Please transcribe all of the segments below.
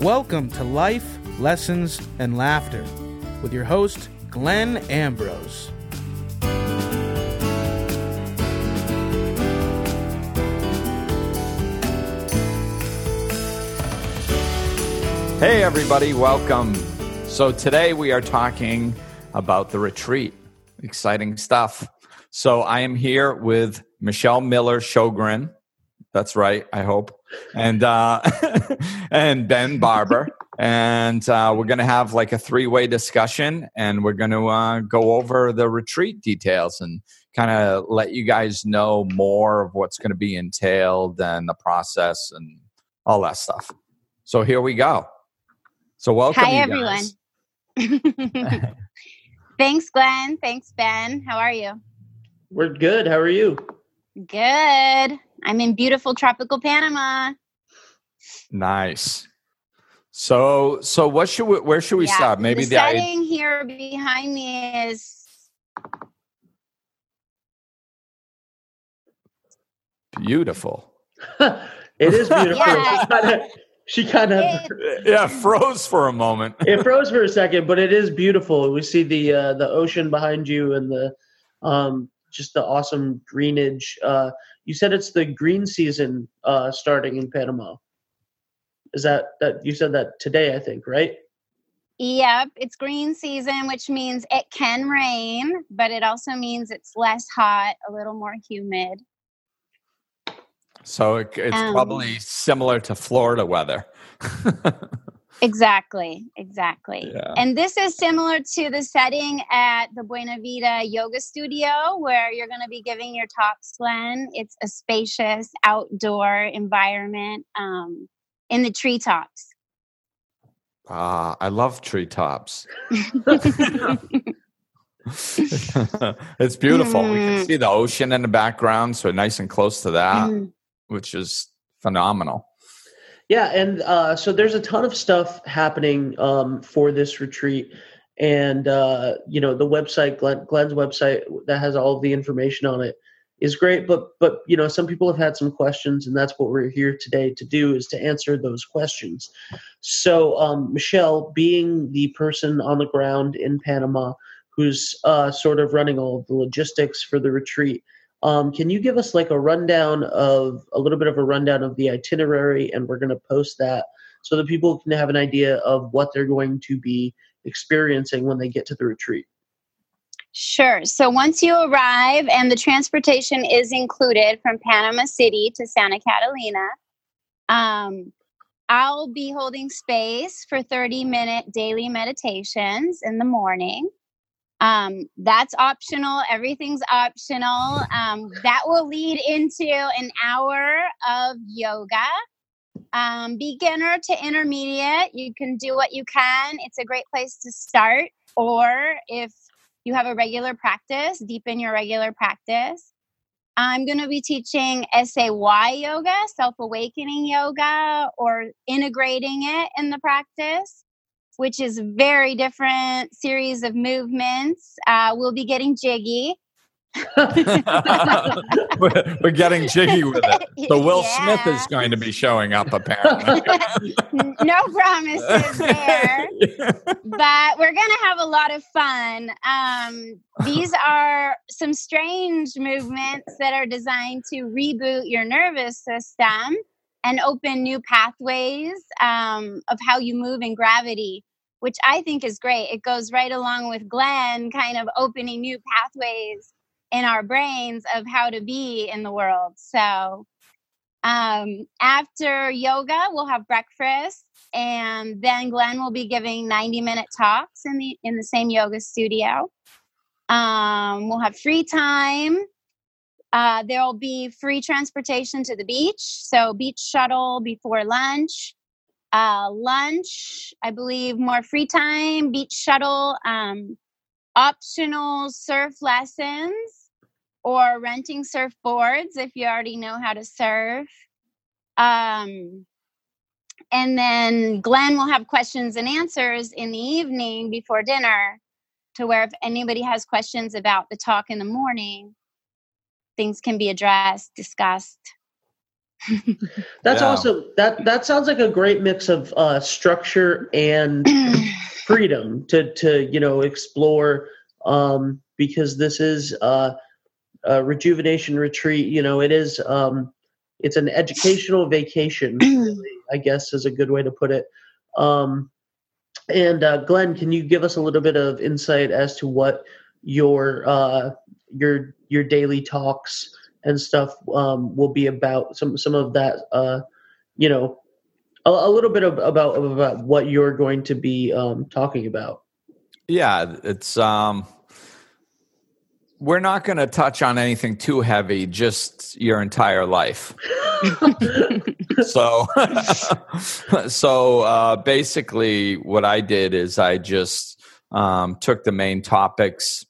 Welcome to Life, Lessons, and Laughter with your host, Glenn Ambrose. Hey, everybody, welcome. So, today we are talking about the retreat. Exciting stuff. So, I am here with Michelle Miller Shogren. That's right, I hope. And, uh, and Ben Barber. And uh, we're going to have like a three way discussion and we're going to uh, go over the retreat details and kind of let you guys know more of what's going to be entailed and the process and all that stuff. So, here we go. So welcome. Hi, everyone. Thanks, Glenn. Thanks, Ben. How are you? We're good. How are you? Good. I'm in beautiful tropical Panama. Nice. So, so what should we, where should we yeah, start? Maybe the, the setting I- here behind me is beautiful. it is beautiful. Yeah she kind of yeah froze for a moment. it froze for a second, but it is beautiful. We see the uh, the ocean behind you and the um, just the awesome greenage. Uh, you said it's the green season uh, starting in Panama. Is that that you said that today? I think right. Yep, it's green season, which means it can rain, but it also means it's less hot, a little more humid. So it, it's um, probably similar to Florida weather. exactly, exactly. Yeah. And this is similar to the setting at the Buena Vida Yoga Studio where you're going to be giving your talks, Glenn. It's a spacious outdoor environment um, in the treetops. Ah, I love treetops. it's beautiful. Mm. We can mm. see the ocean in the background, so nice and close to that. Mm which is phenomenal. Yeah, and uh, so there's a ton of stuff happening um, for this retreat, and uh, you know the website, Glenn, Glenn's website, that has all of the information on it is great. But but you know some people have had some questions, and that's what we're here today to do is to answer those questions. So um, Michelle, being the person on the ground in Panama who's uh, sort of running all of the logistics for the retreat um, can you give us like a rundown of a little bit of a rundown of the itinerary, and we're going to post that so that people can have an idea of what they're going to be experiencing when they get to the retreat. Sure. So once you arrive, and the transportation is included from Panama City to Santa Catalina, um, I'll be holding space for 30 minute daily meditations in the morning. Um, that's optional. Everything's optional. Um, that will lead into an hour of yoga. Um, beginner to intermediate, you can do what you can. It's a great place to start. Or if you have a regular practice, deepen your regular practice. I'm going to be teaching SAY yoga, self awakening yoga, or integrating it in the practice which is very different series of movements. Uh, we'll be getting jiggy. We're, we're, getting jiggy with it. So Will yeah. Smith is going to be showing up apparently. no promises there, but we're going to have a lot of fun. Um, these are some strange movements that are designed to reboot your nervous system and open new pathways um, of how you move in gravity which I think is great. It goes right along with Glenn kind of opening new pathways in our brains of how to be in the world. So, um, after yoga, we'll have breakfast, and then Glenn will be giving 90 minute talks in the in the same yoga studio. Um, we'll have free time. Uh, there will be free transportation to the beach, so beach shuttle before lunch uh, lunch, I believe more free time, beach shuttle, um, optional surf lessons, or renting surfboards if you already know how to surf. Um, and then Glenn will have questions and answers in the evening before dinner to where if anybody has questions about the talk in the morning, things can be addressed, discussed. That's Yeah. awesome. That that sounds like a great mix of uh, structure and freedom to to you know explore um, because this is uh, a rejuvenation retreat. You know, it is um, it's an educational vacation. really, I guess is a good way to put it. Um, and uh, Glenn, can you give us a little bit of insight as to what your uh, your your daily talks and stuff um, will be about? Some some of that, uh, you know, a, a little bit of, about about what you're going to be um, talking about. Yeah, it's um we're not going to touch on anything too heavy, just your entire life. so so uh basically what I did is I just um took the main topics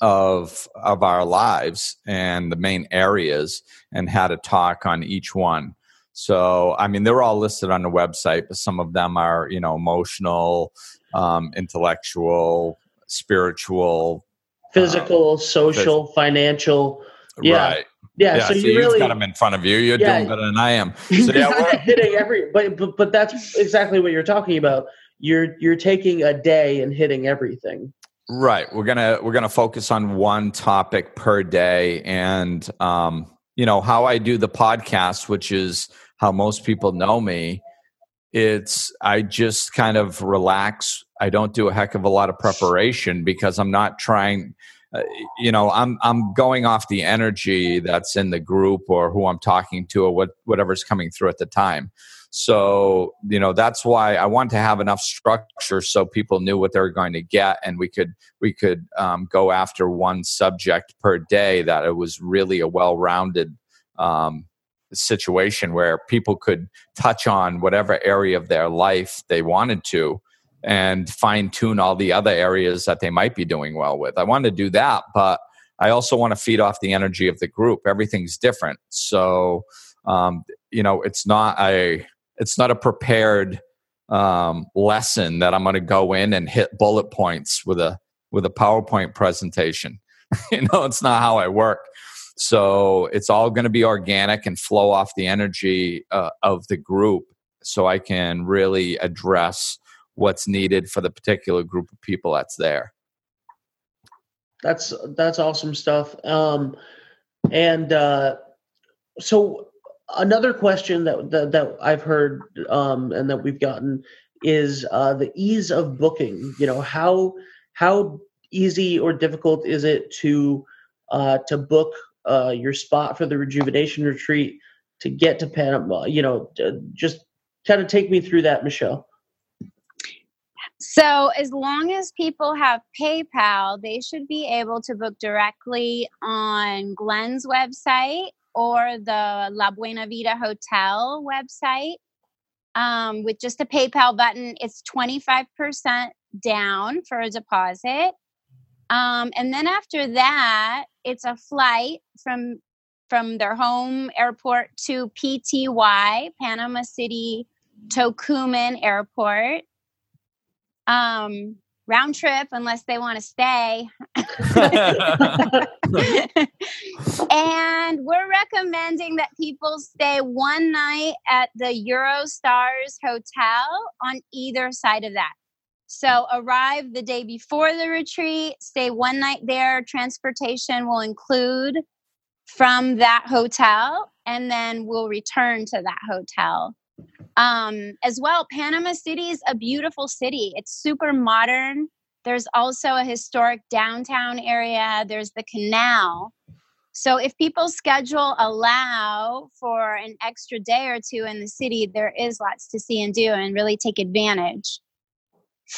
of of our lives and the main areas and had a talk on each one. So I mean they're all listed on the website, but some of them are, you know, emotional, um, intellectual, spiritual, Physical, social, financial. Yeah. right. Yeah, Yeah, so so, you you've really got them in front of you. You're Yeah. doing better than I am. So yeah, hitting every but, but but that's exactly what you're talking about. You're you're taking a day and hitting everything. right. We're gonna we're gonna focus on one topic per day, and um, you know how I do the podcast, which is how most people know me. It's I just kind of relax. I don't do a heck of a lot of preparation because I'm not trying. Uh, you know, I'm I'm going off the energy that's in the group or who I'm talking to or what whatever's coming through at the time. So, you know, that's why I want to have enough structure so people knew what they were going to get and we could we could um, go after one subject per day that it was really a well-rounded um, situation where people could touch on whatever area of their life they wanted to and fine tune all the other areas that they might be doing well with. I want to do that, but I also want to feed off the energy of the group. Everything's different. So, um, you know, it's not a it's not a prepared um, lesson that I'm going to go in and hit bullet points with a with a PowerPoint presentation. you know, it's not how I work. So it's all going to be organic and flow off the energy uh, of the group, so I can really address what's needed for the particular group of people that's there. That's that's awesome stuff. Um, and uh, so another question that, that that I've heard um, and that we've gotten is uh, the ease of booking. You know how how easy or difficult is it to uh, to book uh, your spot for the rejuvenation retreat to get to Panama? You know, just kind of take me through that, Michelle. So, as long as people have PayPal, they should be able to book directly on Glenn's website or the La Buena Vida Hotel website um, with just a PayPal button. It's 25% down for a deposit. Um, and then after that, it's a flight from from their home airport to PTY, Panama City Tocumen Airport um round trip unless they want to stay. And we're recommending that people stay one night at the eurostars hotel on either side of that. So arrive the day before the retreat stay one night there. Transportation will include from that hotel and then we'll return to that hotel um, as well panama city is a beautiful city. It's super modern. There's also a historic downtown area. There's the canal. So if people's schedule allow for an extra day or two in the city there is lots to see and do and really take advantage.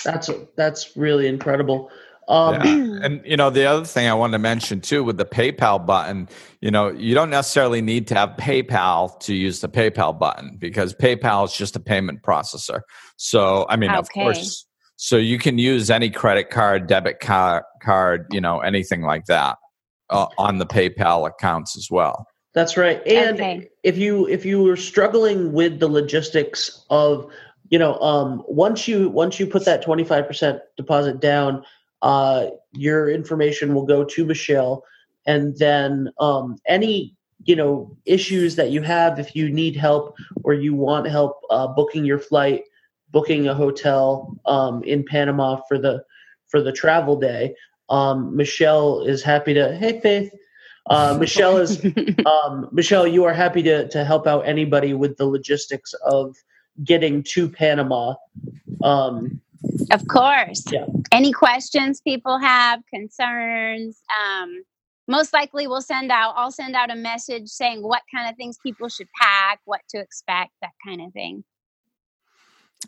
That's that's really incredible. Um, Yeah. And you know, the other thing I wanted to mention too with the PayPal button, you know, you don't necessarily need to have PayPal to use the PayPal button because PayPal is just a payment processor. So, I mean, of course, so you can use any credit card, debit card, card, you know, anything like that uh, on the PayPal accounts as well. That's right. And Okay. if you if you were struggling with the logistics of, you know, um, once you once you put that twenty five percent deposit down, uh, your information will go to Michelle, and then um, any you know issues that you have if you need help or you want help uh, booking your flight booking a hotel um, in panama for the for the travel day um, michelle is happy to hey faith. Uh, michelle is um, michelle you are happy to, to help out anybody with the logistics of getting to panama. Um, of course Yeah. any questions people have concerns um, most likely we'll send out i'll send out a message saying what kind of things people should pack what to expect that kind of thing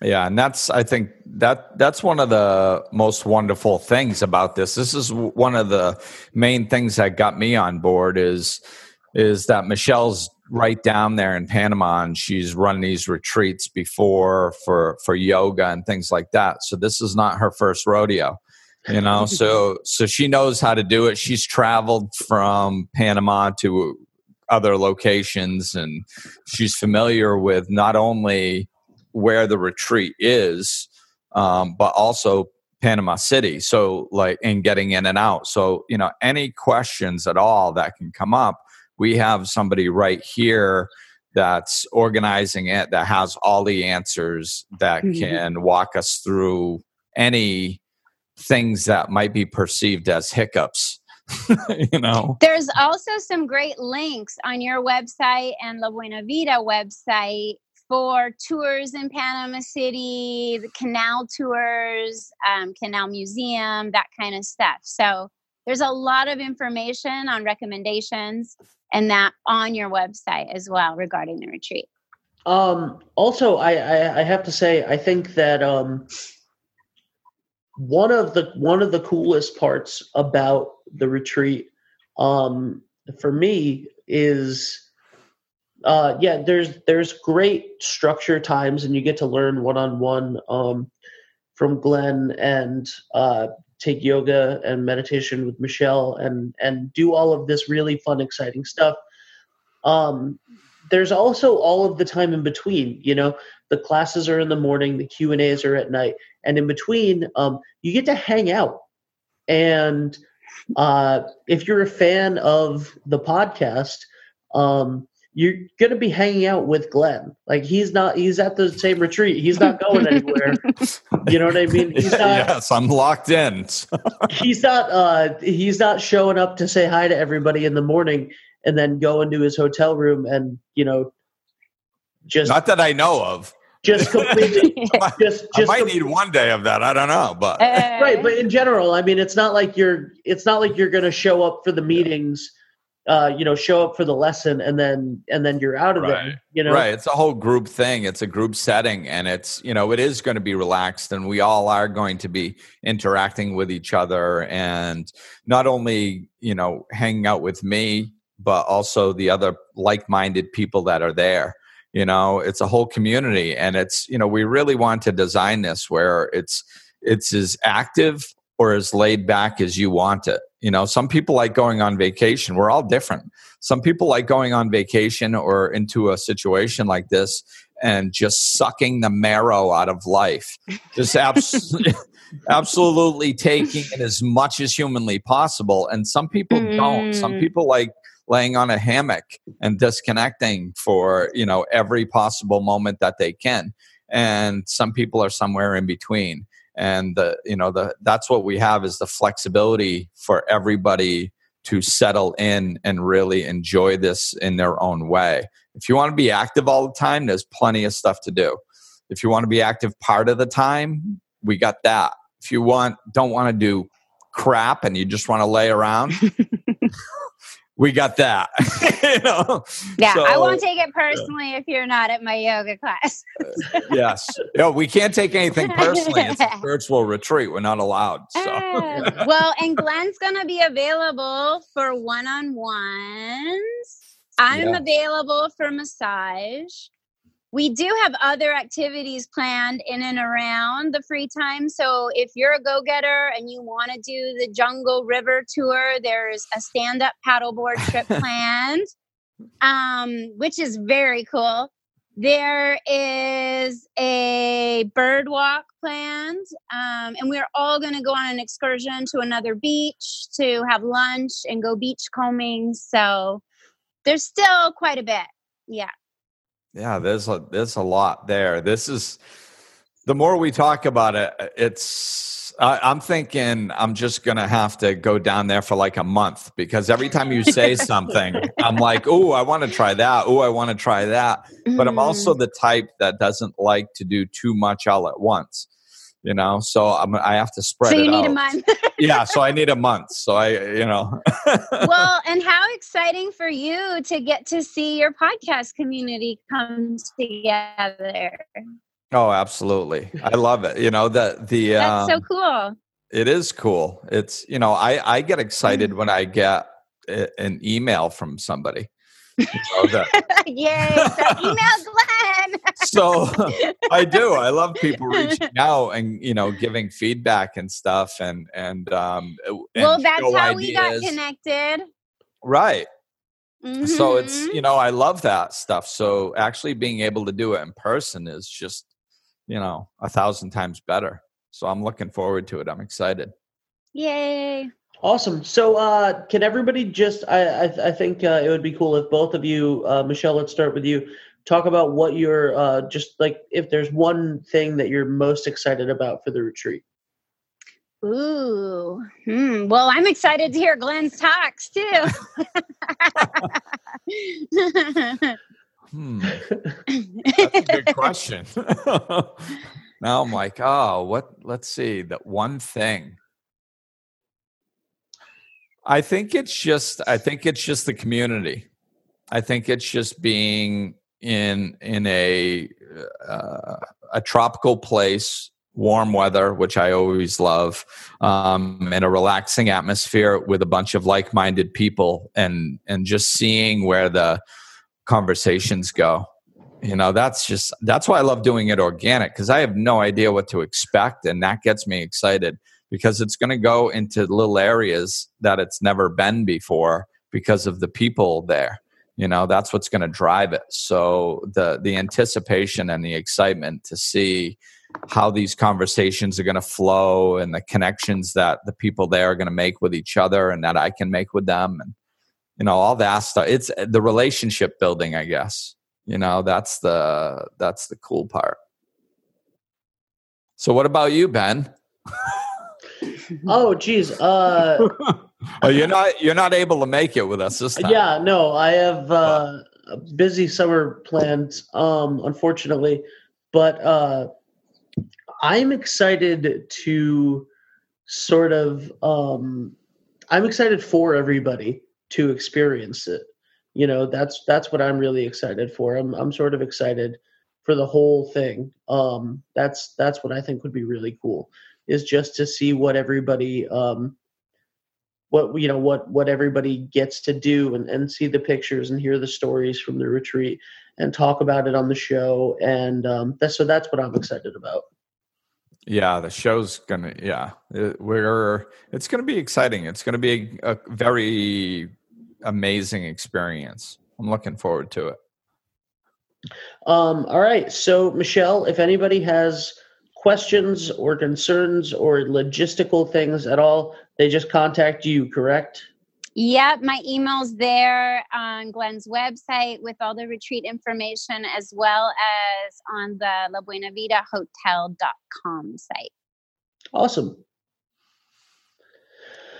Yeah, and that's I think that that's one of the most wonderful things about this. This is one of the main things that got me on board is is that Michelle's right down there in Panama and she's run these retreats before for for yoga and things like that. So this is not her first rodeo. You know, so so she knows how to do it. She's traveled from Panama to other locations and she's familiar with not only where the retreat is, um, but also Panama City. So, like, in getting in and out. So, you know, any questions at all that can come up, we have somebody right here that's organizing it that has all the answers that Mhm. can walk us through any things that might be perceived as hiccups. you know, There's also some great links on your website and La Buena Vida website for tours in Panama City, the canal tours, um, canal museum, that kind of stuff. So there's a lot of information on recommendations and that on your website as well regarding the retreat. Um, also, I, I, I have to say, I think that um, one of the one of the coolest parts about the retreat, um, for me, is uh, yeah, there's there's great structure times, and you get to learn one on one from Glenn and uh, take yoga and meditation with Michelle, and and do all of this really fun, exciting stuff. Um, there's also all of the time in between you know the classes are in the morning the q and a's are at night and in between um, you get to hang out and uh, if you're a fan of the podcast um, you're going to be hanging out with glenn like he's not he's at the same retreat he's not going anywhere you know what i mean he's not yes, I'm locked in. he's not uh he's not showing up to say hi to everybody in the morning and then go into his hotel room and you know just Not that I know of. just completely just I might com- need one day of that. I don't know, but right but in general i mean it's not like you're it's not like you're going to show up for the meetings uh you know show up for the lesson and then and then you're out of Right. there you know right, it's a whole group thing. It's a group setting, and it's you know it is going to be relaxed, and we all are going to be interacting with each other, and not only you know hanging out with me, but also the other like-minded people that are there. You know, it's a whole community, and it's you know we really want to design this where it's it's as active or as laid back as you want it. You know, some people like going on vacation. We're all different. Some people like going on vacation or into a situation like this and just sucking the marrow out of life. Just abs- absolutely taking it as much as humanly possible. And some people don't. Some Mm. people like laying on a hammock and disconnecting for, you know, every possible moment that they can. And some people are somewhere in between and the you know the that's what we have is the flexibility for everybody to settle in and really enjoy this in their own way. If you want to be active all the time there's plenty of stuff to do. If you want to be active part of the time we got that. If you want don't want to do crap and you just want to lay around we got that you know yeah, I won't take it personally if you're not at my yoga class. yes yeah we can't take anything personally it's a spiritual retreat we're not allowed so Ah, well, and Glenn's going to be available for one on ones. I'm Yeah. available for massage. We do have other activities planned in and around the free time. So if you're a go getter and you want to do the Jungle River tour, there's a stand up paddleboard trip planned, um, which is very cool. There is a bird walk planned, um, and we're all going to go on an excursion to another beach to have lunch and go beach combing. So there's still quite a bit. Yeah. Yeah, there's a there's a lot there. This is the more we talk about it, it's I, I'm thinking I'm just gonna have to go down there for like a month because every time you say something, I'm like, oh, I want to try that. Oh, I want to try that. But I'm also Mm. the type that doesn't like to do too much all at once. You know, so I'm, I have to spread so you need out. a month. yeah, so I need a month. So I, you know, well, and how exciting for you to get to see your podcast community come together. oh, absolutely, I love it. You know, the the That's so um, cool. It is cool. It's you know I I get excited Mm-hmm. when I get a, an email from somebody. You know, that- Yay. So email Glenn. So I do. I love people reaching out and you know giving feedback and stuff and and um and well, that's show how we got connected. Right. So it's Mhm. you know I love that stuff. So actually being able to do it in person is just you know a thousand times better. So I'm looking forward to it. I'm excited. Yay. Awesome. So, uh, can everybody just? I I, I think uh, it would be cool if both of you, uh, Michelle. Let's start with you. Talk about what you're uh, just like. If there's one thing that you're most excited about for the retreat. Ooh. Hmm. Well, I'm excited to hear Glenn's talks too. Hmm. That's a good question. now I'm like, oh, what? Let's see. That one thing. I think it's just. I think it's just the community. I think it's just being in in a uh, a tropical place, warm weather, which I always love, um, in a relaxing atmosphere with a bunch of like minded people, and and just seeing where the conversations go. You know that's just that's why i love doing it organic because i have no idea what to expect and that gets me excited because it's going to go into little areas that it's never been before because of the people there you know that's what's going to drive it. So the the anticipation and the excitement to see how these conversations are going to flow and the connections that the people there are going to make with each other and that i can make with them and you know all that stuff. It's the relationship building i guess. You know that's the that's the cool part. So what about you ben? Oh, geez. Uh, oh you're not you're not able to make it with us this time yeah, no, I have uh, a busy summer plans, um, unfortunately, but uh, I'm excited to sort of. Um, I'm excited for everybody to experience it. You know, that's that's what I'm really excited for. I'm I'm sort of excited for the whole thing. Um, that's that's what I think would be really cool is just to see what everybody um, what you know what what everybody gets to do and, and see the pictures and hear the stories from the retreat and talk about it on the show. And um, that's so that's what I'm excited about. yeah the show's gonna yeah it, we're it's gonna be exciting. It's gonna be a, a very amazing experience. I'm looking forward to it. Um, all right, so Michelle, if anybody has questions or concerns or logistical things at all, they just contact you, correct? Yep, my email's there on Glenn's website with all the retreat information as well as on the La Buena Vida Hotel.com site. Awesome.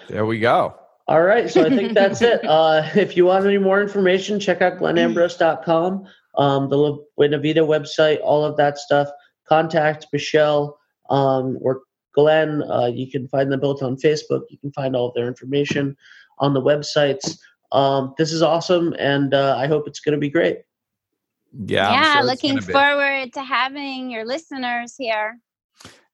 there we go All right, so I think that's it. Uh, if you want any more information, check out glenambrose.com, um, the La Buena Vida website, all of that stuff. Contact Michelle um, or Glenn. Uh, you can find them both on Facebook. You can find all of their information on the websites. Um, this is awesome, and uh, I hope it's going to be great. yeah yeah, sure looking forward to having your listeners here.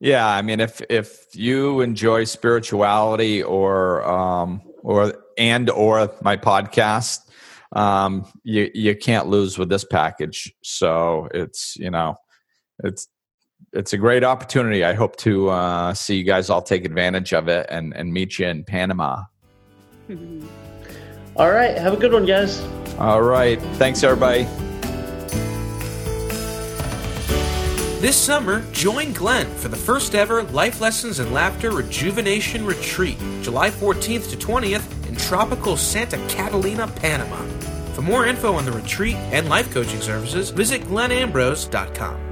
Yeah, I mean, if if you enjoy spirituality or um or and or my podcast, um, you you can't lose with this package. So it's you know, it's it's a great opportunity. I hope to uh, see you guys all take advantage of it and and meet you in Panama. All right, have a good one, guys. All right, thanks everybody. This summer, join Glenn for the first ever Life Lessons and Laughter Rejuvenation Retreat, July 14th to 20th in tropical Santa Catalina, Panama. For more info on the retreat and life coaching services, visit glenambrose.com.